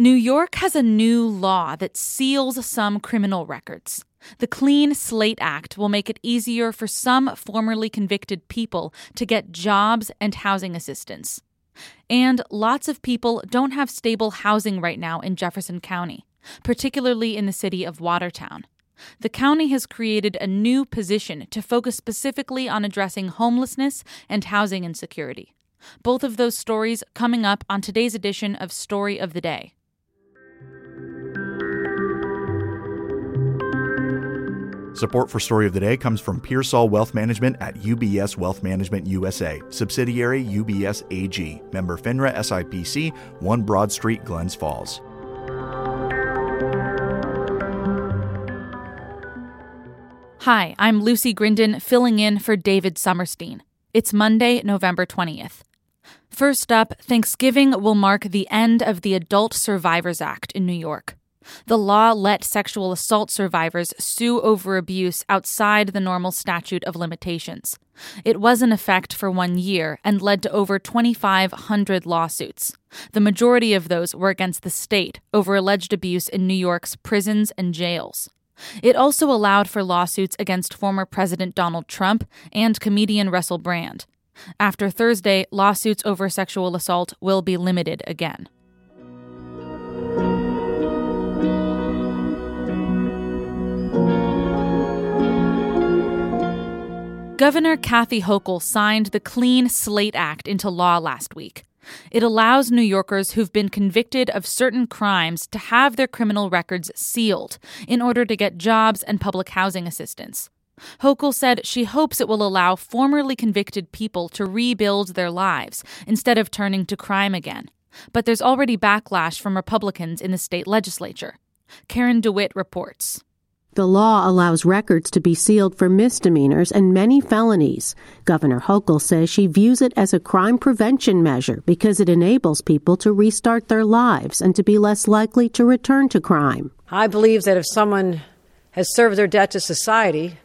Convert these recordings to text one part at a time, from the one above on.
New York has a new law that seals some criminal records. The Clean Slate Act will make it easier for some formerly convicted people to get jobs and housing assistance. And lots of people don't have stable housing right now in Jefferson County, particularly in the city of Watertown. The county has created a new position to focus specifically on addressing homelessness and housing insecurity. Both of those stories coming up on today's edition of Story of the Day. Support for Story of the Day comes from Pearsall Wealth Management at UBS Wealth Management USA, subsidiary UBS AG, member FINRA SIPC, 1 Broad Street, Glens Falls. Hi, I'm Lucy Grindon, filling in for David Sommerstein. It's Monday, November 20th. First up, Thanksgiving will mark the end of the Adult Survivors Act in New York. The law let sexual assault survivors sue over abuse outside the normal statute of limitations. It was in effect for one year and led to over 2,500 lawsuits. The majority of those were against the state over alleged abuse in New York's prisons and jails. It also allowed for lawsuits against former President Donald Trump and comedian Russell Brand. After Thursday, lawsuits over sexual assault will be limited again. Governor Kathy Hochul signed the Clean Slate Act into law last week. It allows New Yorkers who've been convicted of certain crimes to have their criminal records sealed in order to get jobs and public housing assistance. Hochul said she hopes it will allow formerly convicted people to rebuild their lives instead of turning to crime again. But there's already backlash from Republicans in the state legislature. Karen DeWitt reports. The law allows records to be sealed for misdemeanors and many felonies. Governor Hochul says she views it as a crime prevention measure because it enables people to restart their lives and to be less likely to return to crime. I believe that if someone has served their debt to society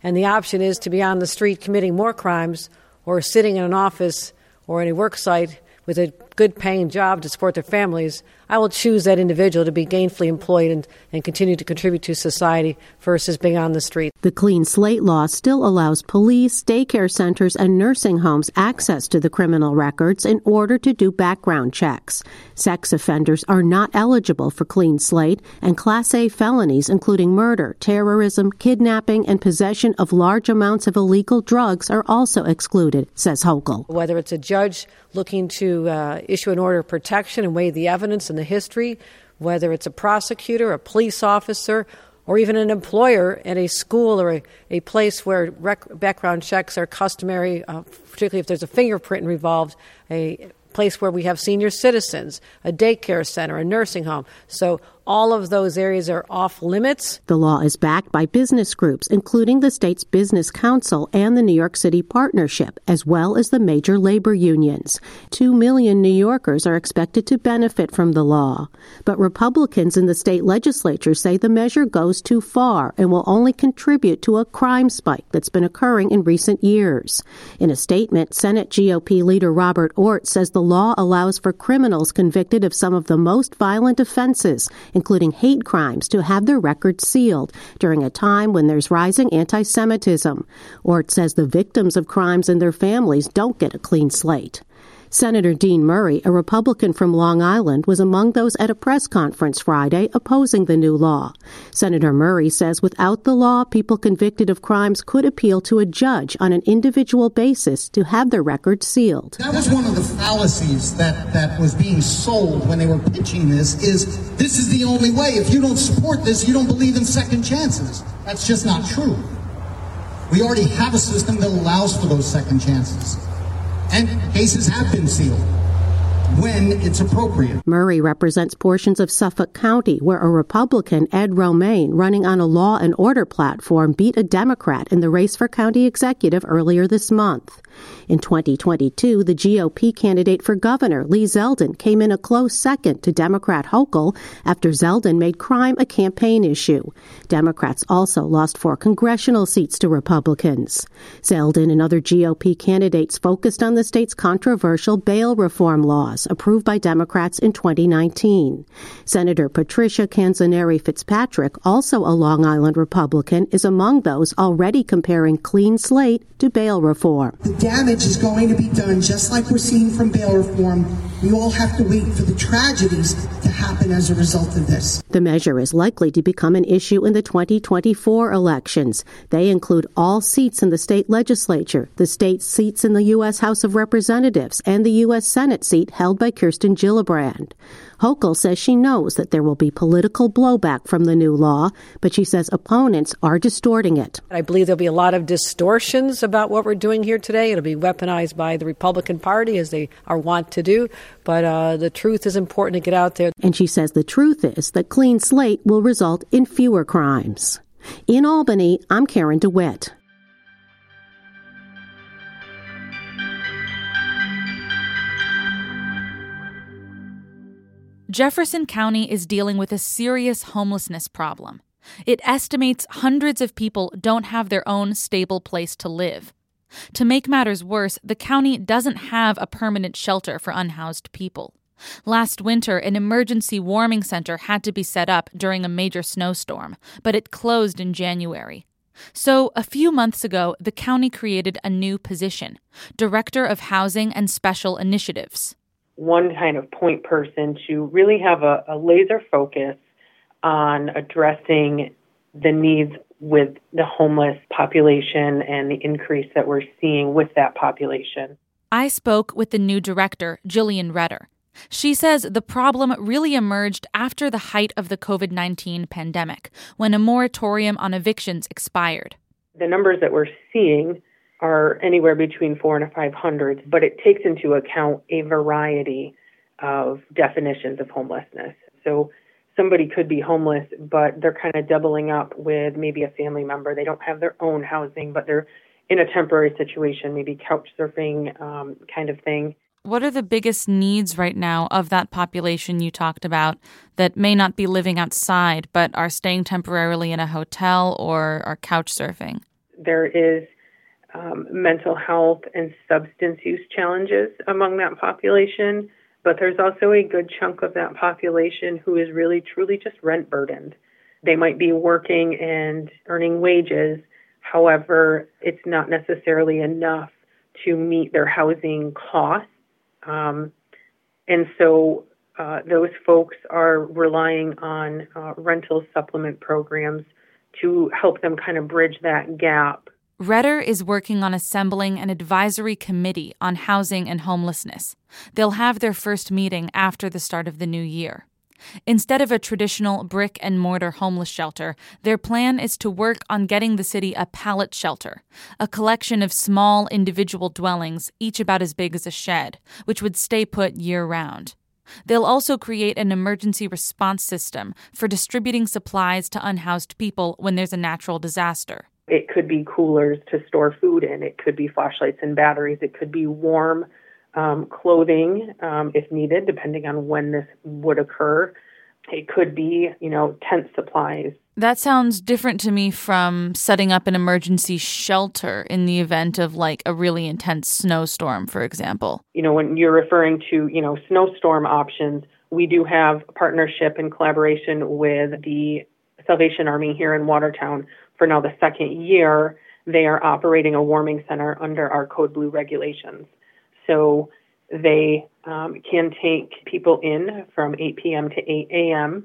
and the option is to be on the street committing more crimes or sitting in an office or in a work site with a good paying job to support their families, I will choose that individual to be gainfully employed and, and continue to contribute to society versus being on the street. The Clean Slate law still allows police, daycare centers, and nursing homes access to the criminal records in order to do background checks. Sex offenders are not eligible for Clean Slate, and Class A felonies, including murder, terrorism, kidnapping, and possession of large amounts of illegal drugs, are also excluded, says Hochul. Whether it's a judge looking to uh, issue an order of protection and weigh the evidence and the history, whether it's a prosecutor, a police officer, or even an employer at a school or a, a place where rec- background checks are customary, uh, particularly if there's a fingerprint involved, a place where we have senior citizens, a daycare center, a nursing home. So all of those areas are off limits. The law is backed by business groups, including the state's Business Council and the New York City Partnership, as well as the major labor unions. Two million New Yorkers are expected to benefit from the law. But Republicans in the state legislature say the measure goes too far and will only contribute to a crime spike that's been occurring in recent years. In a statement, Senate GOP leader Robert Ortt says the law allows for criminals convicted of some of the most violent offenses including hate crimes, to have their records sealed during a time when there's rising anti Semitism. Ortt says the victims of crimes and their families don't get a clean slate. Senator Dean Murray, a Republican from Long Island, was among those at a press conference Friday opposing the new law. Senator Murray says without the law, people convicted of crimes could appeal to a judge on an individual basis to have their records sealed. That was one of the fallacies that, that was being sold when they were pitching this is this is the only way. If you don't support this, you don't believe in second chances. That's just not true. We already have a system that allows for those second chances and cases have been sealed when it's appropriate. Murray represents portions of Suffolk County where a Republican, Ed Romaine, running on a law and order platform, beat a Democrat in the race for county executive earlier this month. In 2022, the GOP candidate for governor, Lee Zeldin, came in a close second to Democrat Hochul after Zeldin made crime a campaign issue. Democrats also lost four congressional seats to Republicans. Zeldin and other GOP candidates focused on the state's controversial bail reform laws laws approved by Democrats in 2019. Senator Patricia Canzoneri Fitzpatrick, also a Long Island Republican, is among those already comparing clean slate to bail reform. The damage is going to be done just like we're seeing from bail reform. We all have to wait for the tragedies to happen as a result of this. The measure is likely to become an issue in the 2024 elections. They include all seats in the state legislature, the state seats in the U.S. House of Representatives, and the U.S. Senate seat held by Kirsten Gillibrand. Hochul says she knows that there will be political blowback from the new law, but she says opponents are distorting it. I believe there'll be a lot of distortions about what we're doing here today. It'll be weaponized by the Republican Party as they are wont to do, but uh, the truth is important to get out there. And she says the truth is that clean slate will result in fewer crimes. In Albany, I'm Karen DeWitt. Jefferson County is dealing with a serious homelessness problem. It estimates hundreds of people don't have their own stable place to live. To make matters worse, the county doesn't have a permanent shelter for unhoused people. Last winter, an emergency warming center had to be set up during a major snowstorm, but it closed in January. So, a few months ago, the county created a new position Director of Housing and Special Initiatives one kind of point person to really have a, a laser focus on addressing the needs with the homeless population and the increase that we're seeing with that population. I spoke with the new director, Jillian Redder. She says the problem really emerged after the height of the COVID 19 pandemic, when a moratorium on evictions expired. The numbers that we're seeing are anywhere between four and five hundred, but it takes into account a variety of definitions of homelessness. So somebody could be homeless, but they're kind of doubling up with maybe a family member. They don't have their own housing, but they're in a temporary situation, maybe couch surfing um, kind of thing. What are the biggest needs right now of that population you talked about that may not be living outside but are staying temporarily in a hotel or are couch surfing? There is um, mental health and substance use challenges among that population, but there's also a good chunk of that population who is really truly just rent burdened. They might be working and earning wages, however, it's not necessarily enough to meet their housing costs. Um, and so uh, those folks are relying on uh, rental supplement programs to help them kind of bridge that gap Redder is working on assembling an advisory committee on housing and homelessness. They'll have their first meeting after the start of the new year. Instead of a traditional brick and mortar homeless shelter, their plan is to work on getting the city a pallet shelter, a collection of small individual dwellings, each about as big as a shed, which would stay put year round. They'll also create an emergency response system for distributing supplies to unhoused people when there's a natural disaster. It could be coolers to store food in. It could be flashlights and batteries. It could be warm um, clothing um, if needed, depending on when this would occur. It could be, you know, tent supplies. That sounds different to me from setting up an emergency shelter in the event of like a really intense snowstorm, for example. You know, when you're referring to, you know, snowstorm options, we do have a partnership and collaboration with the Salvation Army here in Watertown for now the second year, they are operating a warming center under our Code Blue regulations. So they um, can take people in from 8 p.m. to 8 a.m.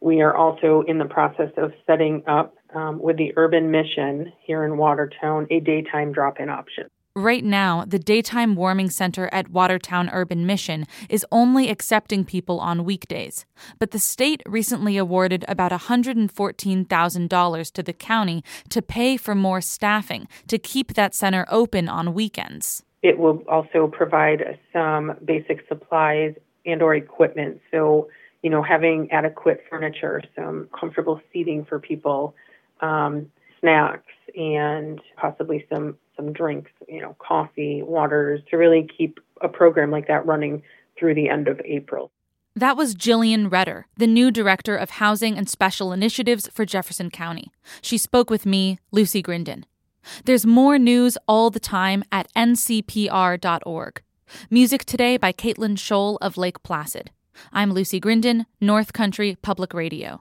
We are also in the process of setting up um, with the Urban Mission here in Watertown a daytime drop in option. Right now, the Daytime Warming Center at Watertown Urban Mission is only accepting people on weekdays. But the state recently awarded about $114,000 to the county to pay for more staffing to keep that center open on weekends. It will also provide some basic supplies and or equipment. So, you know, having adequate furniture, some comfortable seating for people, um, snacks, and possibly some some drinks, you know, coffee, waters, to really keep a program like that running through the end of April. That was Jillian Redder, the new Director of Housing and Special Initiatives for Jefferson County. She spoke with me, Lucy Grindon. There's more news all the time at ncpr.org. Music today by Caitlin Scholl of Lake Placid. I'm Lucy Grindon, North Country Public Radio.